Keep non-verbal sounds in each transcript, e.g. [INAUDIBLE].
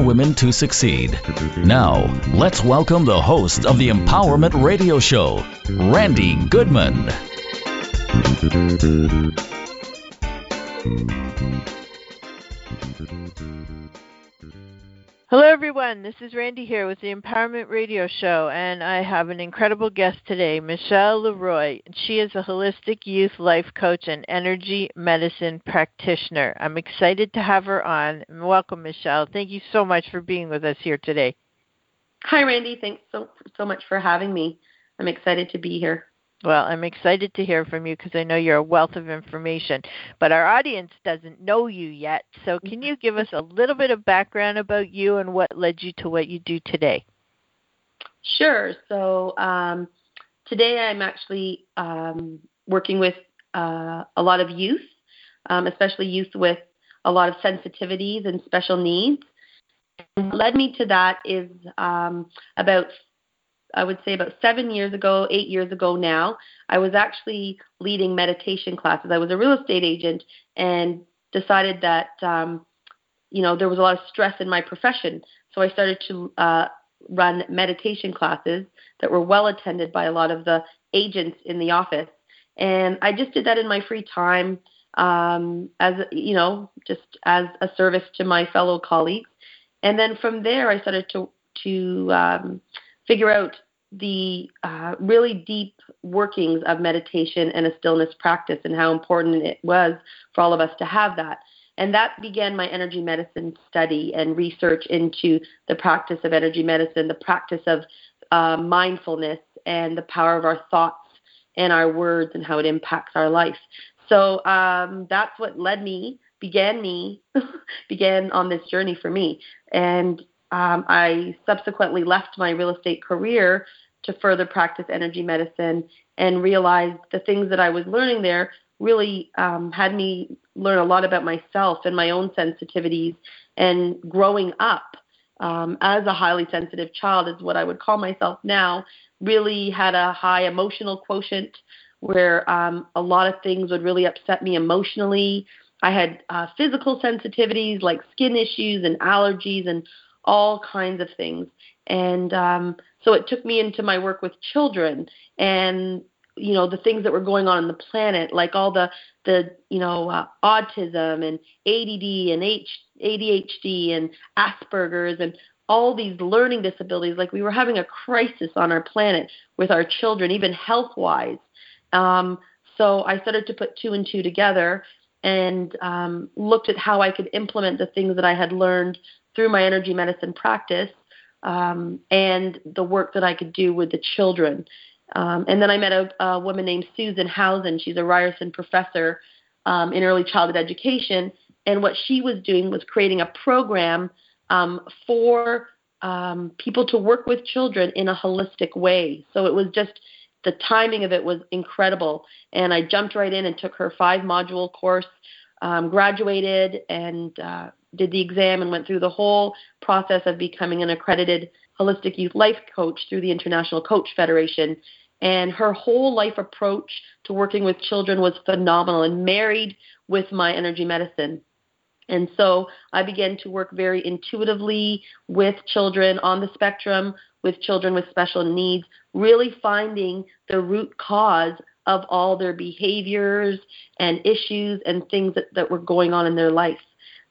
Women to Succeed. Now, let's welcome the host of the Empowerment Radio Show, Randi Goodman. Hello, everyone. This is Randi here with the Empowerment Radio Show, and I have an incredible guest today, Michelle LeRoy. She is a holistic youth life coach and energy medicine practitioner. I'm excited to have her on. Welcome, Michelle. Thank you so much for being with us here today. Hi, Randi. Thanks so so much for having me. I'm excited to be here. Well, I'm excited to hear from you because I know you're a wealth of information, but our audience doesn't know you yet. So, can you give us a little bit of background about you and what led you to what you do today? Sure. So, um, today I'm actually um, working with uh, a lot of youth, um, especially youth with a lot of sensitivities and special needs. And what led me to that is um, about I would say about seven years ago, eight years ago now, I was actually leading meditation classes. I was a real estate agent and decided that, um, you know, there was a lot of stress in my profession. So I started to uh, run meditation classes that were well attended by a lot of the agents in the office. And I just did that in my free time um, as, you know, just as a service to my fellow colleagues. And then from there, I started to, to, um, figure out the uh, really deep workings of meditation and a stillness practice and how important it was for all of us to have that. And that began my energy medicine study and research into the practice of energy medicine, the practice of uh, mindfulness, and the power of our thoughts and our words and how it impacts our life. So um, that's what led me, began me, [LAUGHS] began on this journey for me. And um, I subsequently left my real estate career to further practice energy medicine and realized the things that I was learning there really um, had me learn a lot about myself and my own sensitivities and growing up um, as a highly sensitive child is what I would call myself now really had a high emotional quotient where um, a lot of things would really upset me emotionally. I had uh, physical sensitivities like skin issues and allergies and all kinds of things. And um, so it took me into my work with children and you know the things that were going on in the planet, like all the the you know uh, autism and ADD and H, ADHD and Asperger's and all these learning disabilities. Like we were having a crisis on our planet with our children, even health wise. Um, so I started to put two and two together and um, looked at how I could implement the things that I had learned through my energy medicine practice um, and the work that I could do with the children. Um, and then I met a, a woman named Susan Housen. She's a Ryerson professor um, in early childhood education. And what she was doing was creating a program um, for um, people to work with children in a holistic way. So it was just the timing of it was incredible. And I jumped right in and took her five module course, um, graduated, and uh, did the exam and went through the whole process of becoming an accredited holistic youth life coach through the International Coach Federation. And her whole life approach to working with children was phenomenal and married with my energy medicine. And so I began to work very intuitively with children on the spectrum, with children with special needs, really finding the root cause of all their behaviors and issues and things that, that were going on in their life.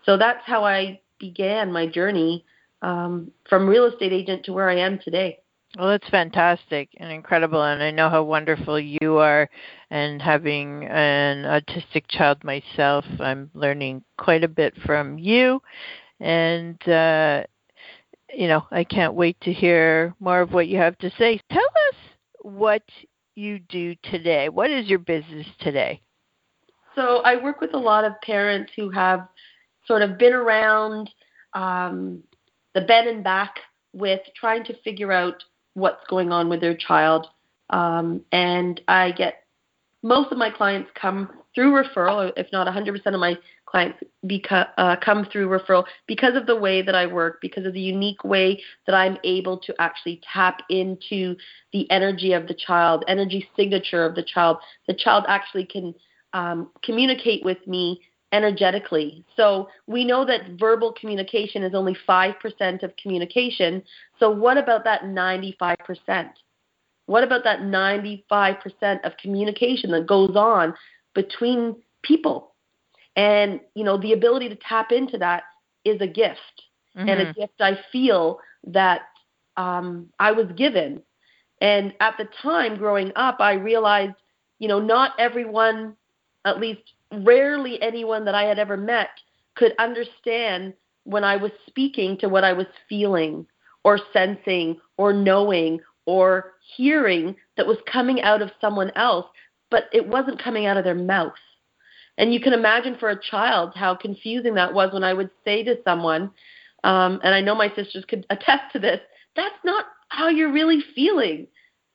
So that's how I began my journey um, from real estate agent to where I am today. Well, that's fantastic and incredible, and I know how wonderful you are. And having an autistic child myself, I'm learning quite a bit from you. And, uh, you know, I can't wait to hear more of what you have to say. Tell us what you do today. What is your business today? So I work with a lot of parents who have sort of been around um, the bed and back with trying to figure out what's going on with their child. Um, and I get most of my clients come through referral, if not 100% of my clients uh, come through referral because of the way that I work, because of the unique way that I'm able to actually tap into the energy of the child, energy signature of the child. The child actually can um, communicate with me energetically. So we know that verbal communication is only 5% of communication. So what about that 95%? What about that 95% of communication that goes on between people? And, you know, the ability to tap into that is a gift. Mm-hmm. And a mm-hmm. gift I feel that um, I was given. And at the time growing up, I realized, you know, not everyone, at least rarely anyone that I had ever met, could understand when I was speaking to what I was feeling or sensing or knowing or hearing that was coming out of someone else, but it wasn't coming out of their mouth. And you can imagine for a child how confusing that was when I would say to someone, um, and I know my sisters could attest to this, that's not how you're really feeling.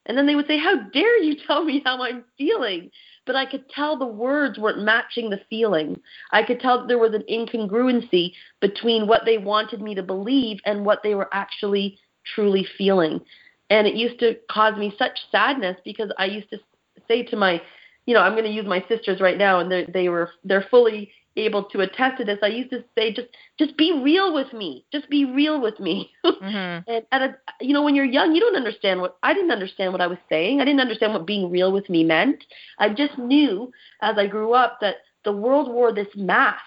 And then they would say, How dare you tell me how I'm feeling? But I could tell the words weren't matching the feeling. I could tell that there was an incongruency between what they wanted me to believe and what they were actually truly feeling and it used to cause me such sadness because I used to say to my, you know, I'm going to use my sisters right now, and they they were they're fully able to attest to this. I used to say, just just be real with me, just be real with me. [LAUGHS] Mm-hmm. and at a, you know, when you're young, you don't understand what I didn't understand what I was saying. I didn't understand what being real with me meant. I just knew as I grew up that the world wore this mask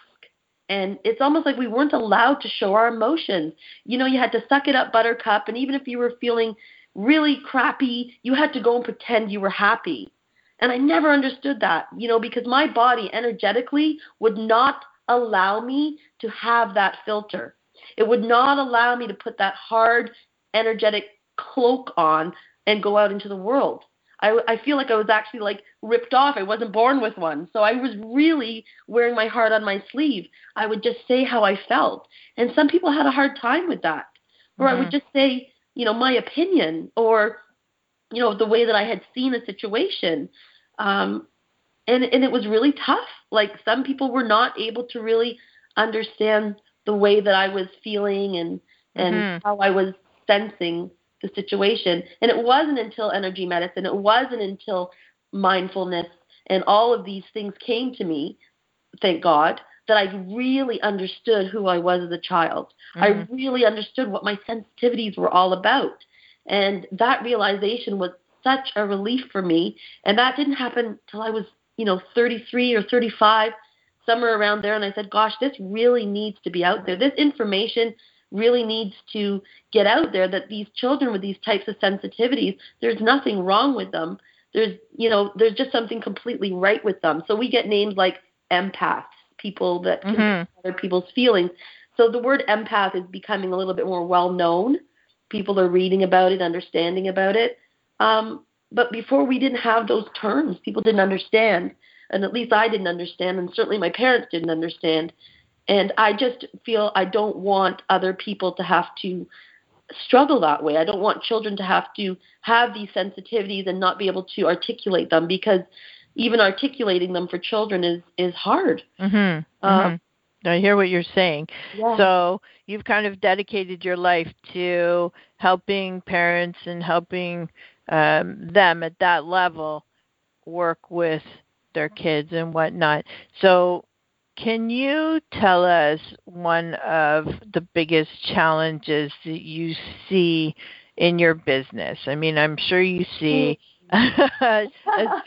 and it's almost like we weren't allowed to show our emotions. You know, you had to suck it up, buttercup, and even if you were feeling really crappy, you had to go and pretend you were happy. And I never understood that, you know, because my body energetically would not allow me to have that filter. It would not allow me to put that hard energetic cloak on and go out into the world. I, I feel like I was actually like ripped off. I wasn't born with one. So I was really wearing my heart on my sleeve. I would just say how I felt. And some people had a hard time with that. Or mm-hmm. I would mm-hmm. just say, you know my opinion or you know the way that I had seen a situation um and and it was really tough like some people were not able to really understand the way that I was feeling and and mm-hmm. how I was sensing the situation and it wasn't until energy medicine it wasn't until mindfulness and all of these things came to me thank god that I really understood who I was as a child. Mm-hmm. I really understood what my sensitivities were all about. And that realization was such a relief for me. And that didn't happen till I was, you know, 33 or 35, somewhere around there. And I said, gosh, this really needs to be out there. This information really needs to get out there that these children with these types of sensitivities, there's nothing wrong with them. There's, you know, there's just something completely right with them. So we get names like empaths people that can mm-hmm. other people's feelings. So the word empath is becoming a little bit more well known. People are reading about it, understanding about it. Um, but before we didn't have those terms, people didn't understand, and at least I didn't understand, and certainly my parents didn't understand. And I just feel I don't want other people to have to struggle that way. I don't want children to have to have these sensitivities and not be able to articulate them because even articulating them for children is is hard. Mhm. Um, I hear what you're saying. Yeah. So you've kind of dedicated your life to helping parents and helping um, them at that level work with their kids and whatnot. So can you tell us one of the biggest challenges that you see in your business? I mean, I'm sure you see [LAUGHS] a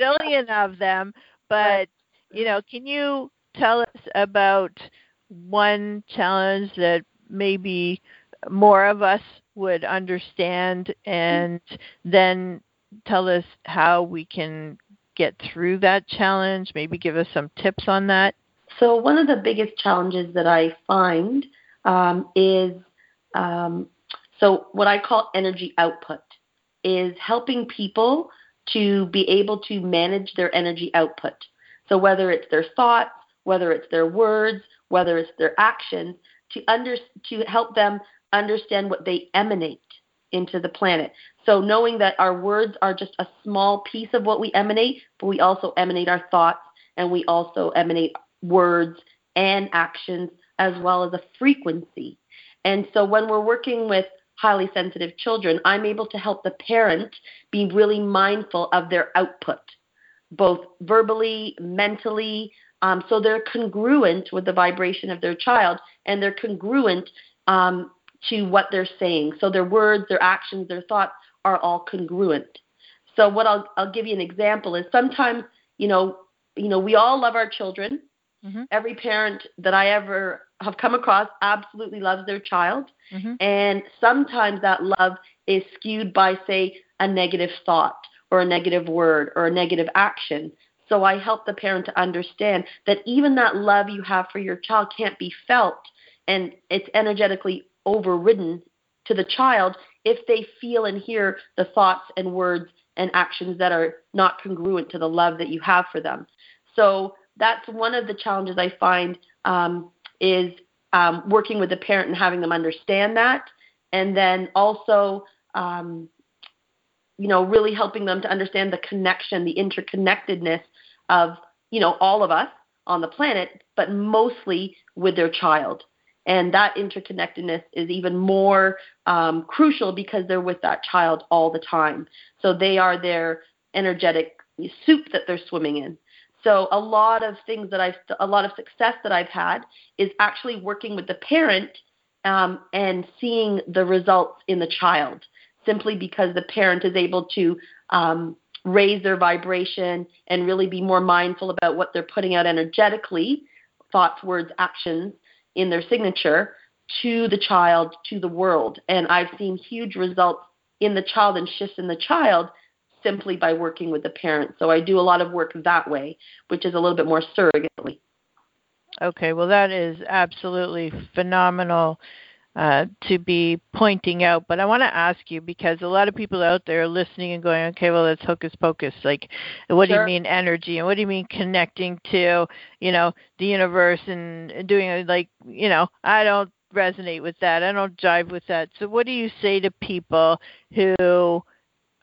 zillion of them, but you know, can you tell us about one challenge that maybe more of us would understand and then tell us how we can get through that challenge maybe give us some tips on that so one of the biggest challenges that i find um, is um, so what i call energy output is helping people to be able to manage their energy output. So whether it's their thoughts, whether it's their words, whether it's their actions, to under to help them understand what they emanate into the planet. So knowing that our words are just a small piece of what we emanate, but we also emanate our thoughts and we also emanate words and actions as well as a frequency. And so when we're working with highly sensitive children, I'm able to help the parent be really mindful of their output, both verbally, mentally, um, so they're congruent with the vibration of their child and they're congruent um, to what they're saying. So their words, their actions, their thoughts are all congruent. So what I'll I'll give you an example is sometimes you know you know we all love our children. Mm-hmm. Every parent that I ever have come across absolutely loves their child, mm-hmm. and sometimes that love is skewed by say a negative thought or a negative word or a negative action. So I help the parent to understand that even that love you have for your child can't be felt and it's energetically overridden to the child if they feel and hear the thoughts and words and actions that are not congruent to the love that you have for them. So that's one of the challenges I find um, is um, working with the parent and having them understand that, and then also, um, you know, really helping them to understand the connection, the interconnectedness of you know all of us on the planet, but mostly with their child and that interconnectedness is even more um, crucial because they're with that child all the time. So they are their energetic soup that they're swimming in. So a lot of things that I've, a lot of success that I've had is actually working with the parent um, and seeing the results in the child, simply because the parent is able to um, raise their vibration and really be more mindful about what they're putting out energetically, thoughts, words, actions, in their signature to the child, to the world. And I've seen huge results in the child and shifts in the child simply by working with the parents. So I do a lot of work that way, which is a little bit more surrogately. Okay, well, that is absolutely phenomenal uh, to be pointing out. But I want to ask you because a lot of people out there are listening and going, okay, well, that's hocus pocus. Like, what sure. do you mean energy? And what do you mean connecting to, you know, the universe and doing like, you know, I don't resonate with that. I don't jive with that. So, what do you say to people who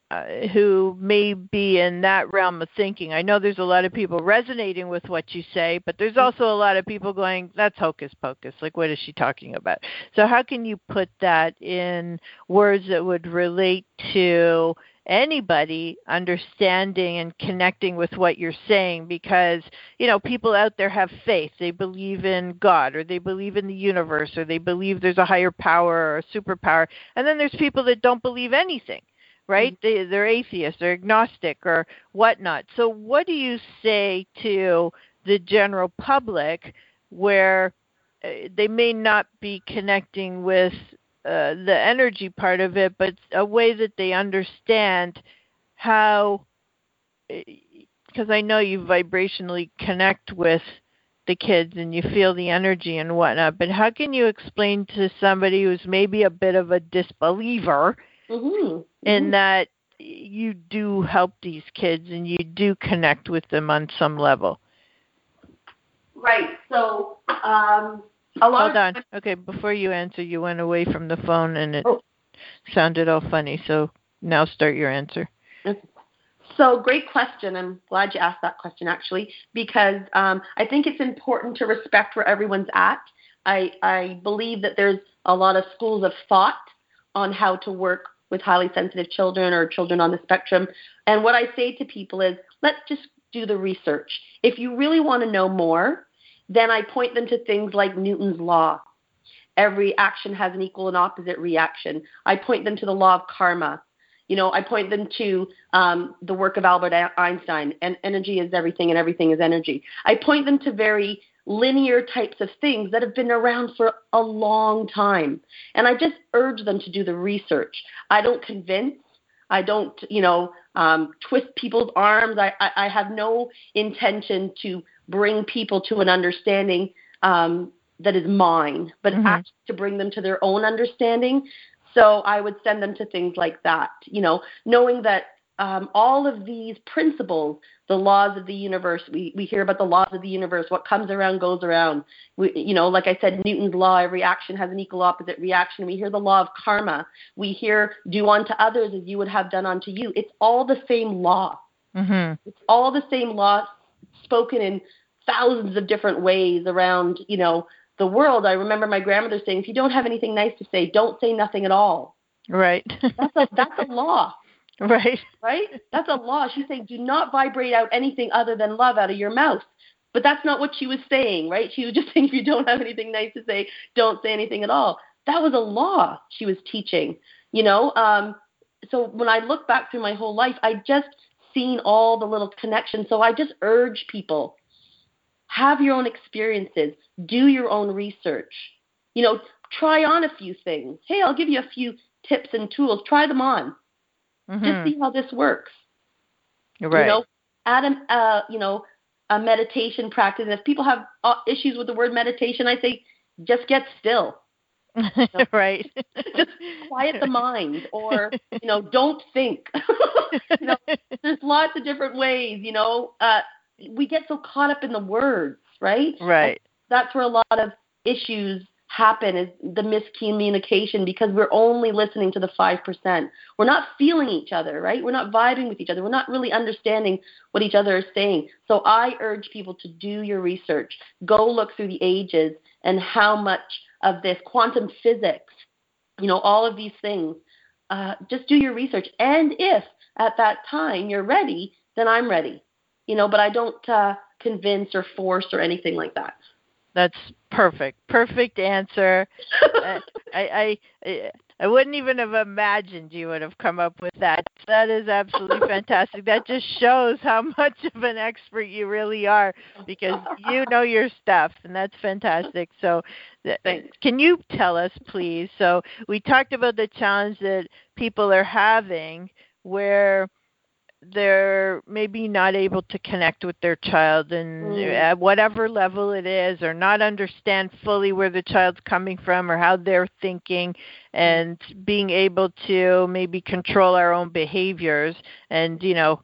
uh, who may be in that realm of thinking. I know there's a lot of people resonating with what you say, but there's also a lot of people going, that's hocus pocus. Like, what is she talking about? So, how can you put that in words that would relate to anybody understanding and connecting with what you're saying because you know people out there have faith they believe in god or they believe in the universe or they believe there's a higher power or a superpower and then there's people that don't believe anything right? Mm-hmm. They, they're atheists, they're agnostic, or whatnot. So, what do you say to the general public where uh, they may not be connecting with uh, the energy part of it, but a way that they understand how? Because uh, I know you vibrationally connect with the kids and you feel the energy and whatnot, but how can you explain to somebody who's maybe a bit of a disbeliever? Mm-hmm. in mm-hmm. that you do help these kids and you do connect with them on some level. Right. So, um, a lot. Hold on. Okay, before you answer, you went away from the phone and it oh. sounded all funny. So now start your answer. So, great question. I'm glad you asked that question actually, because um, I think it's important to respect where everyone's at. I, I believe that there's a lot of schools of thought on how to work with highly sensitive children or children on the spectrum. And what I say to people is let's just do the research. If you really want to know more, then I point them to things like Newton's law. Every action has an equal and opposite reaction. I point them to the law of karma. You know, I point them to um, the work of Albert Einstein, and energy is everything, and everything is energy. I point them to very linear types of things that have been around for a long time. And I just urge them to do the research. I don't convince. I don't, you know, um, twist people's arms. I, I, I have no intention to bring people to an understanding um, that is mine, but mm-hmm. actually to bring them to their own understanding. So I would send them to things like that, you know, knowing that um, all of these principles, the laws of the universe. We we hear about the laws of the universe. What comes around goes around. We, you know, like I said, Newton's law: every action has an equal opposite reaction. We hear the law of karma. We hear do unto others as you would have done unto you. It's all the same law. Mm-hmm. It's all the same law, spoken in thousands of different ways around. You know, the world. I remember my grandmother saying, if you don't have anything nice to say, don't say nothing at all. Right. that's a that's a law. [LAUGHS] Right. Right? That's a law. She's saying do not vibrate out anything other than love out of your mouth. But that's not what she was saying, right? She was just [LAUGHS] saying if you don't have anything nice to say, don't say anything at all. That was a law she was teaching, you know? Um so when I look back through my whole life, I just seen all the little connections. So I just urge people have your own experiences, do your own research. You know, try on a few things. Hey, I'll give you a few tips and tools. Try them on mm-hmm. just see how this works. Right. You know, add a uh, you know a meditation practice. And if people have uh, issues with the word meditation, I say just get still. [LAUGHS] You know? right. just quiet the mind, or [LAUGHS] you know, don't think. [LAUGHS] you know, there's lots of different ways. You know, uh, we get so caught up in the words, right? Right. And that's where a lot of issues happen is the miscommunication because we're only listening to the 5%. We're not feeling each other, right? We're not vibing with each other. We're not really understanding what each other is saying. So I urge people to do your research. Go look through the ages and how much of this quantum physics, you know, all of these things. Uh, just do your research. And if at that time you're ready, then I'm ready. You know, but I don't uh, convince or force or anything like that. That's perfect. Perfect answer. [LAUGHS] I, I I I wouldn't even have imagined you would have come up with that. That is absolutely [LAUGHS] fantastic. That just shows how much of an expert you really are because you know your stuff and that's fantastic. So uh, Thanks. can you tell us please? So we talked about the challenge that people are having where they're maybe not able to connect with their child and mm. at whatever level it is or not understand fully where the child's coming from or how they're thinking and being able to maybe control our own behaviors and you know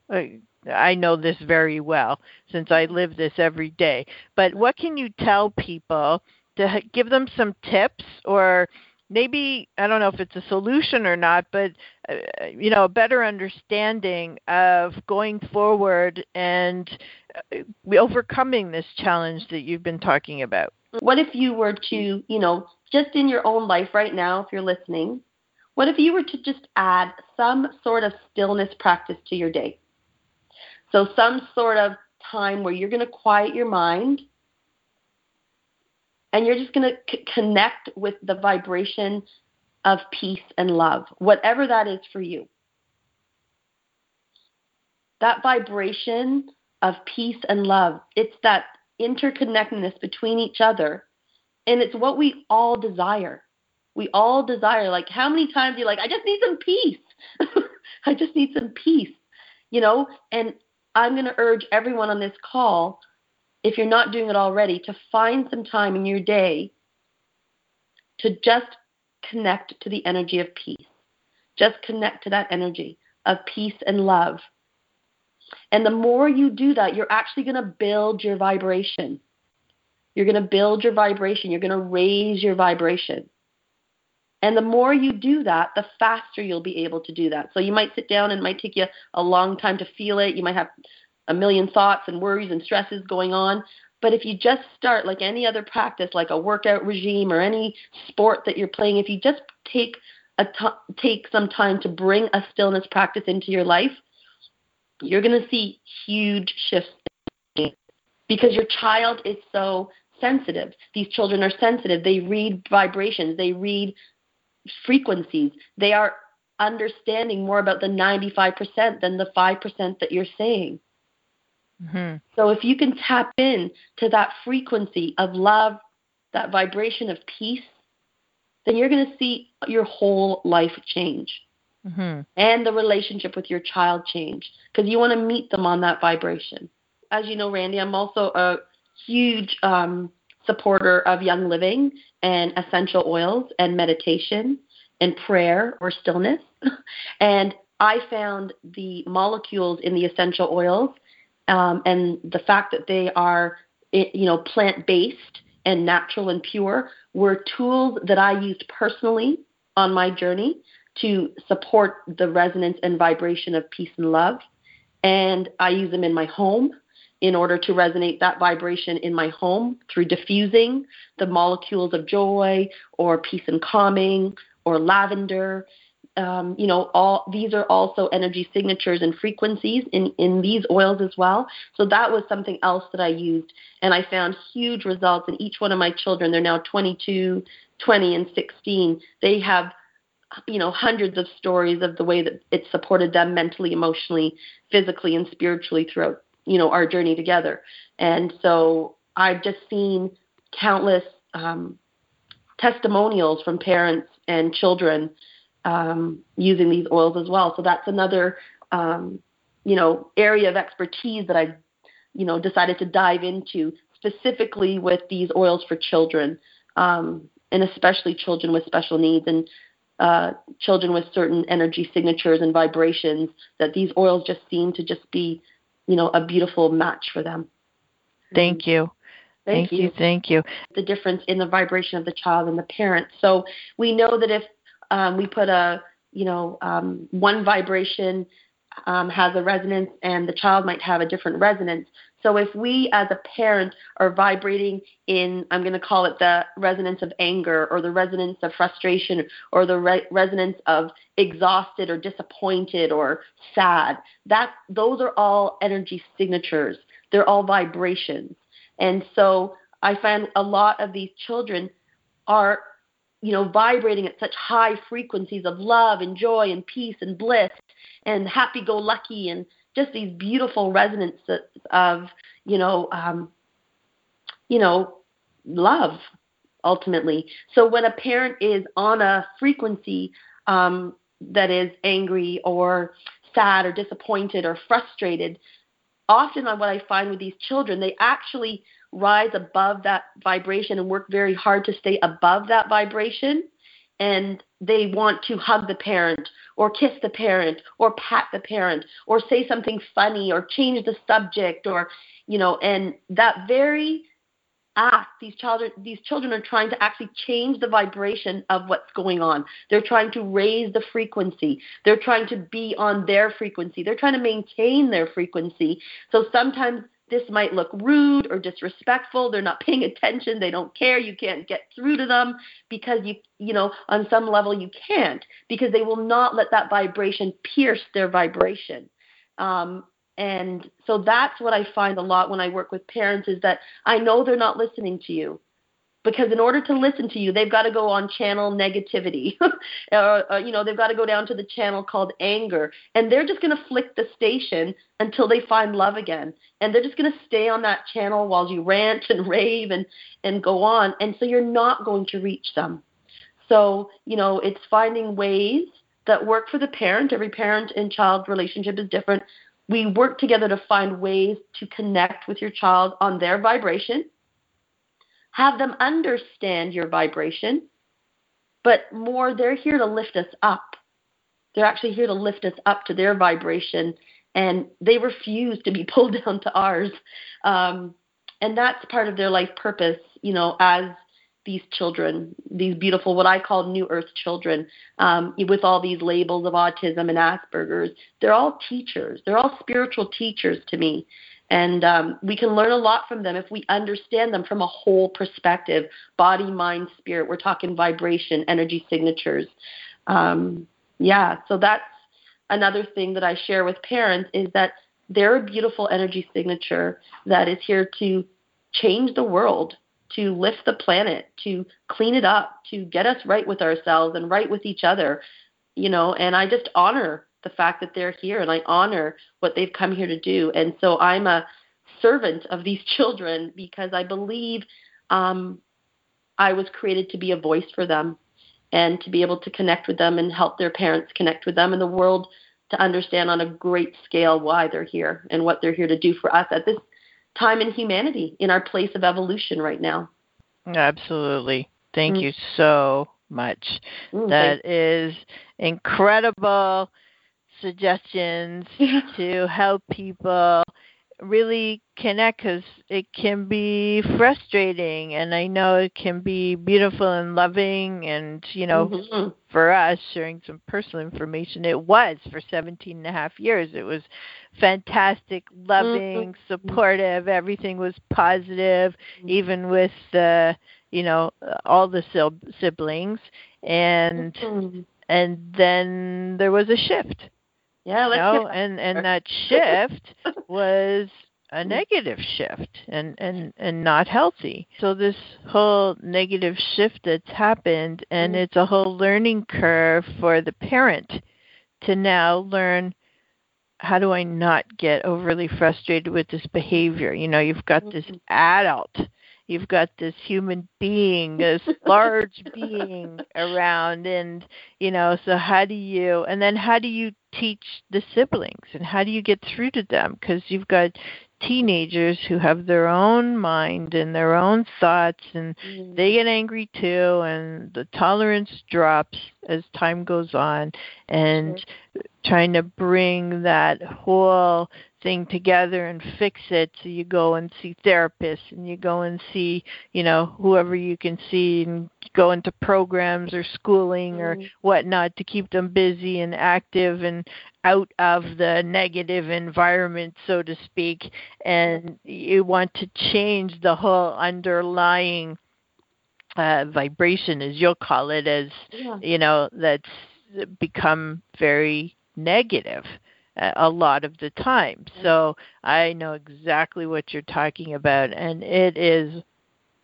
I know this very well since I live this every day. But what can you tell people to give them some tips or maybe I don't know if it's a solution or not, but uh, you know, a better understanding of going forward and uh, overcoming this challenge that you've been talking about. What if you were to, you know, just in your own life right now, if you're listening, what if you were to just add some sort of stillness practice to your day? So, some sort of time where you're going to quiet your mind and you're just going to c- connect with the vibration of peace and love, whatever that is for you. That vibration of peace and love, it's that interconnectedness between each other, and it's what we all desire. We all desire, like, how many times you're like, I just need some peace. [LAUGHS] I just need some peace, you know? And I'm going to urge everyone on this call if you're not doing it already, to find some time in your day to just connect to the energy of peace. Just connect to that energy of peace and love. And the more you do that, you're actually going to build your vibration. You're going to build your vibration. You're going to raise your vibration. And the more you do that, the faster you'll be able to do that. So you might sit down and it might take you a long time to feel it. You might have a million thoughts and worries and stresses going on. But if you just start like any other practice, like a workout regime or any sport that you're playing, if you just take a t- take some time to bring a stillness practice into your life, you're going to see huge shifts because your child is so sensitive. These children are sensitive. They read vibrations, they read frequencies. They are understanding more about the 95% than the 5% that you're saying. Mm-hmm. So if you can tap in to that frequency of love, that vibration of peace, then you're going to see your whole life change. Mm-hmm. And the relationship with your child change because you want to meet them on that vibration. As you know, Randi, I'm also a huge um, supporter of Young Living and essential oils and meditation and prayer or stillness. [LAUGHS] and I found the molecules in the essential oils um, and the fact that they are, you know, plant based and natural and pure were tools that I used personally on my journey to support the resonance and vibration of peace and love. And I use them in my home in order to resonate that vibration in my home through diffusing the molecules of joy or peace and calming or lavender um, you know, all these are also energy signatures and frequencies in, in these oils as well. So that was something else that I used, and I found huge results in each one of my children. They're now 22, 20, and 16. They have, you know, hundreds of stories of the way that it supported them mentally, emotionally, physically, and spiritually throughout, you know, our journey together. And so I've just seen countless um, testimonials from parents and children um, using these oils as well. So that's another um, you know area of expertise that I've you know decided to dive into specifically with these oils for children um, and especially children with special needs and uh, children with certain energy signatures and vibrations that these oils just seem to just be you know a beautiful match for them. Thank you. Thank, thank you. you. Thank you. The difference in the vibration of the child and the parent. So we know that if um, we put a you know um, one vibration um, has a resonance and the child might have a different resonance. So if we as a parent are vibrating in, I'm going to call it the resonance of anger or the resonance of frustration or the re- resonance of exhausted or disappointed or sad, that those are all energy signatures. They're all vibrations. And so I find a lot of these children are you know, vibrating at such high frequencies of love and joy and peace and bliss and happy go lucky and just these beautiful resonances of, you know, um, you know, love ultimately. So when a parent is on a frequency um, that is angry or sad or disappointed or frustrated, often what I find with these children, they actually rise above that vibration and work very hard to stay above that vibration. And they want to hug the parent or kiss the parent or pat the parent or say something funny or change the subject or you know and that very act these children these children are trying to actually change the vibration of what's going on. They're trying to raise the frequency. They're trying to be on their frequency. They're trying to maintain their frequency. So sometimes this might look rude or disrespectful. They're not [LAUGHS] paying attention. They don't care. You can't get through to them because you you know on some level you can't because they will not let that vibration pierce their vibration. Um, and so that's what i find a lot when i work with parents is that i know they're not listening to you because in order to listen to you, they've got to go on channel negativity, or, [LAUGHS] or, uh, uh, you know, they've got to go down to the channel called anger, and they're just going to flick the station until they find love again, and they're just going to stay on that channel while you rant and [LAUGHS] rave and and go on, and so you're not going to reach them. So you know, it's finding ways that work for the parent. Every parent and child relationship is different. We work together to find ways to connect with your child on their vibration have them understand your vibration, but more, they're here to lift us up. They're actually here to lift us up to their vibration, and they refuse to be [LAUGHS] pulled down to ours. Um, and that's part of their life purpose, you know, as these children, these beautiful, what I call new earth children, um, with all these labels of autism and Asperger's. They're all teachers. They're all spiritual teachers to me. And um, we can learn a lot from them if we understand them from a whole perspective body, mind, spirit. We're talking vibration, energy signatures. Um, yeah, so that's another thing that I share with parents is that they're a beautiful energy signature that is here to change the world, to lift the planet, to clean it up, to get us right with ourselves and right with each other. You know, and I just honor the fact that they're here and I honor what they've come here to do. And so I'm a servant of these [LAUGHS] children because I believe um, I was created to be a voice for them and to be able to connect with them and help their parents connect with them and the world to understand on a great scale why they're here and what they're here to do for us at this time in humanity, in our place of evolution right now. Absolutely. Thank mm. you so much. Mm, that is incredible suggestions [LAUGHS] to help people really connect because it can be frustrating and i know it can be beautiful and loving and you know mm-hmm. for us sharing some personal information it was for 17 and a half years it was fantastic loving mm-hmm. supportive everything was positive mm-hmm. even with the you know all the siblings and mm-hmm. and then there was a shift yeah, let's you know, and and that shift was a [LAUGHS] negative shift and and and not healthy. So this whole negative shift that's happened and mm-hmm. it's a whole learning curve for the parent to now learn how do I not get overly frustrated with this behavior? You know, you've got this mm-hmm. adult you've got this human being, [LAUGHS] this large being around, and you know, so how do you, and then how do you teach the siblings, and how do you get through to them? Because you've got teenagers who have their own mind and their own thoughts and mm. they get angry too and the tolerance drops as time goes on and trying to bring that whole thing together and fix it so you go and see therapists and you go and see you know whoever you can see and go into programs or schooling mm-hmm. or whatnot to keep them busy and active and out of the negative environment so to speak and you want to change the whole underlying uh, vibration as you'll call it as yeah. you know that's become very negative a lot of the time. So I know exactly what you're talking about, and it is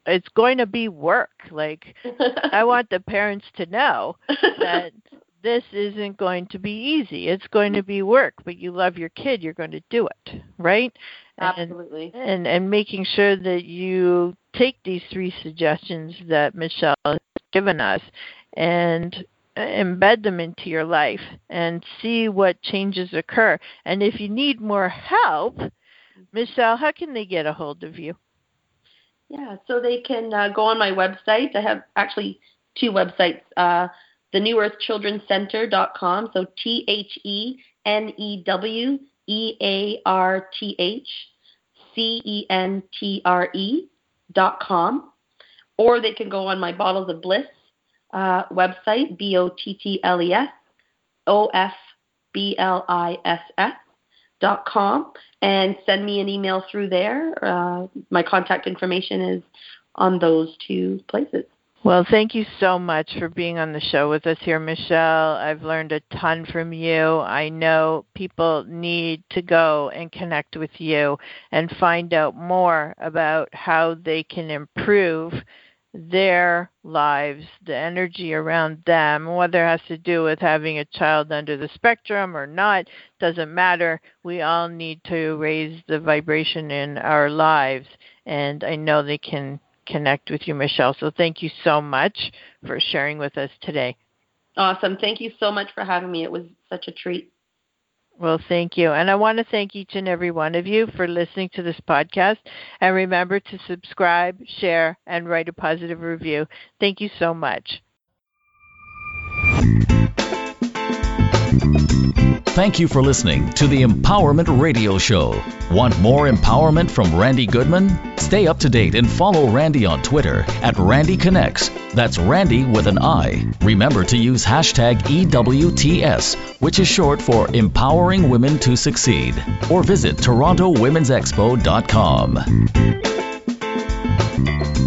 it's going to be work. Like [LAUGHS] I want the parents to know that this isn't going to be easy. It's going to be work, but you love your kid, you're going to do it, right? Absolutely. And and, and making sure that you take these three suggestions that Michelle has given us and embed them into your life and see what changes occur. And if you need more help, Michelle, how can they get a hold of you? Yeah, so they can uh, go on my website. I have actually two websites. Uh, the New Earth Children's Center.com. So T H E N E W E A R T H C E N T R E dot com. Or they can go on my Bottles of Bliss uh, website, B O T T L E S O F B L I S S dot com, and send me an email through there. Uh, my contact information is on those two places. Well, thank you so much for being on the show with us here, Michelle. I've learned a ton from you. I know people need to go and connect with you and find out more about how they can improve their lives, the energy around them, whether it has to do with having a child under the spectrum or not, doesn't matter. We all need to raise the vibration in our lives. And I know they can connect with you, Michelle. So thank you so much for sharing with us today. Awesome. Thank you so much for having me. It was such a treat. Well, thank you. And I want to thank each and every one of you for listening to this podcast. And remember to subscribe, share, and write a positive review. Thank you so much. Thank you for listening to the Empowerment Radio Show. Want more empowerment from Randi Goodman? Stay up to date and follow Randi on Twitter at Randi Connects. That's Randi with an I. Remember to use hashtag EWTS, which is short for Empowering Women to Succeed. Or visit TorontoWomen'sExpo.com.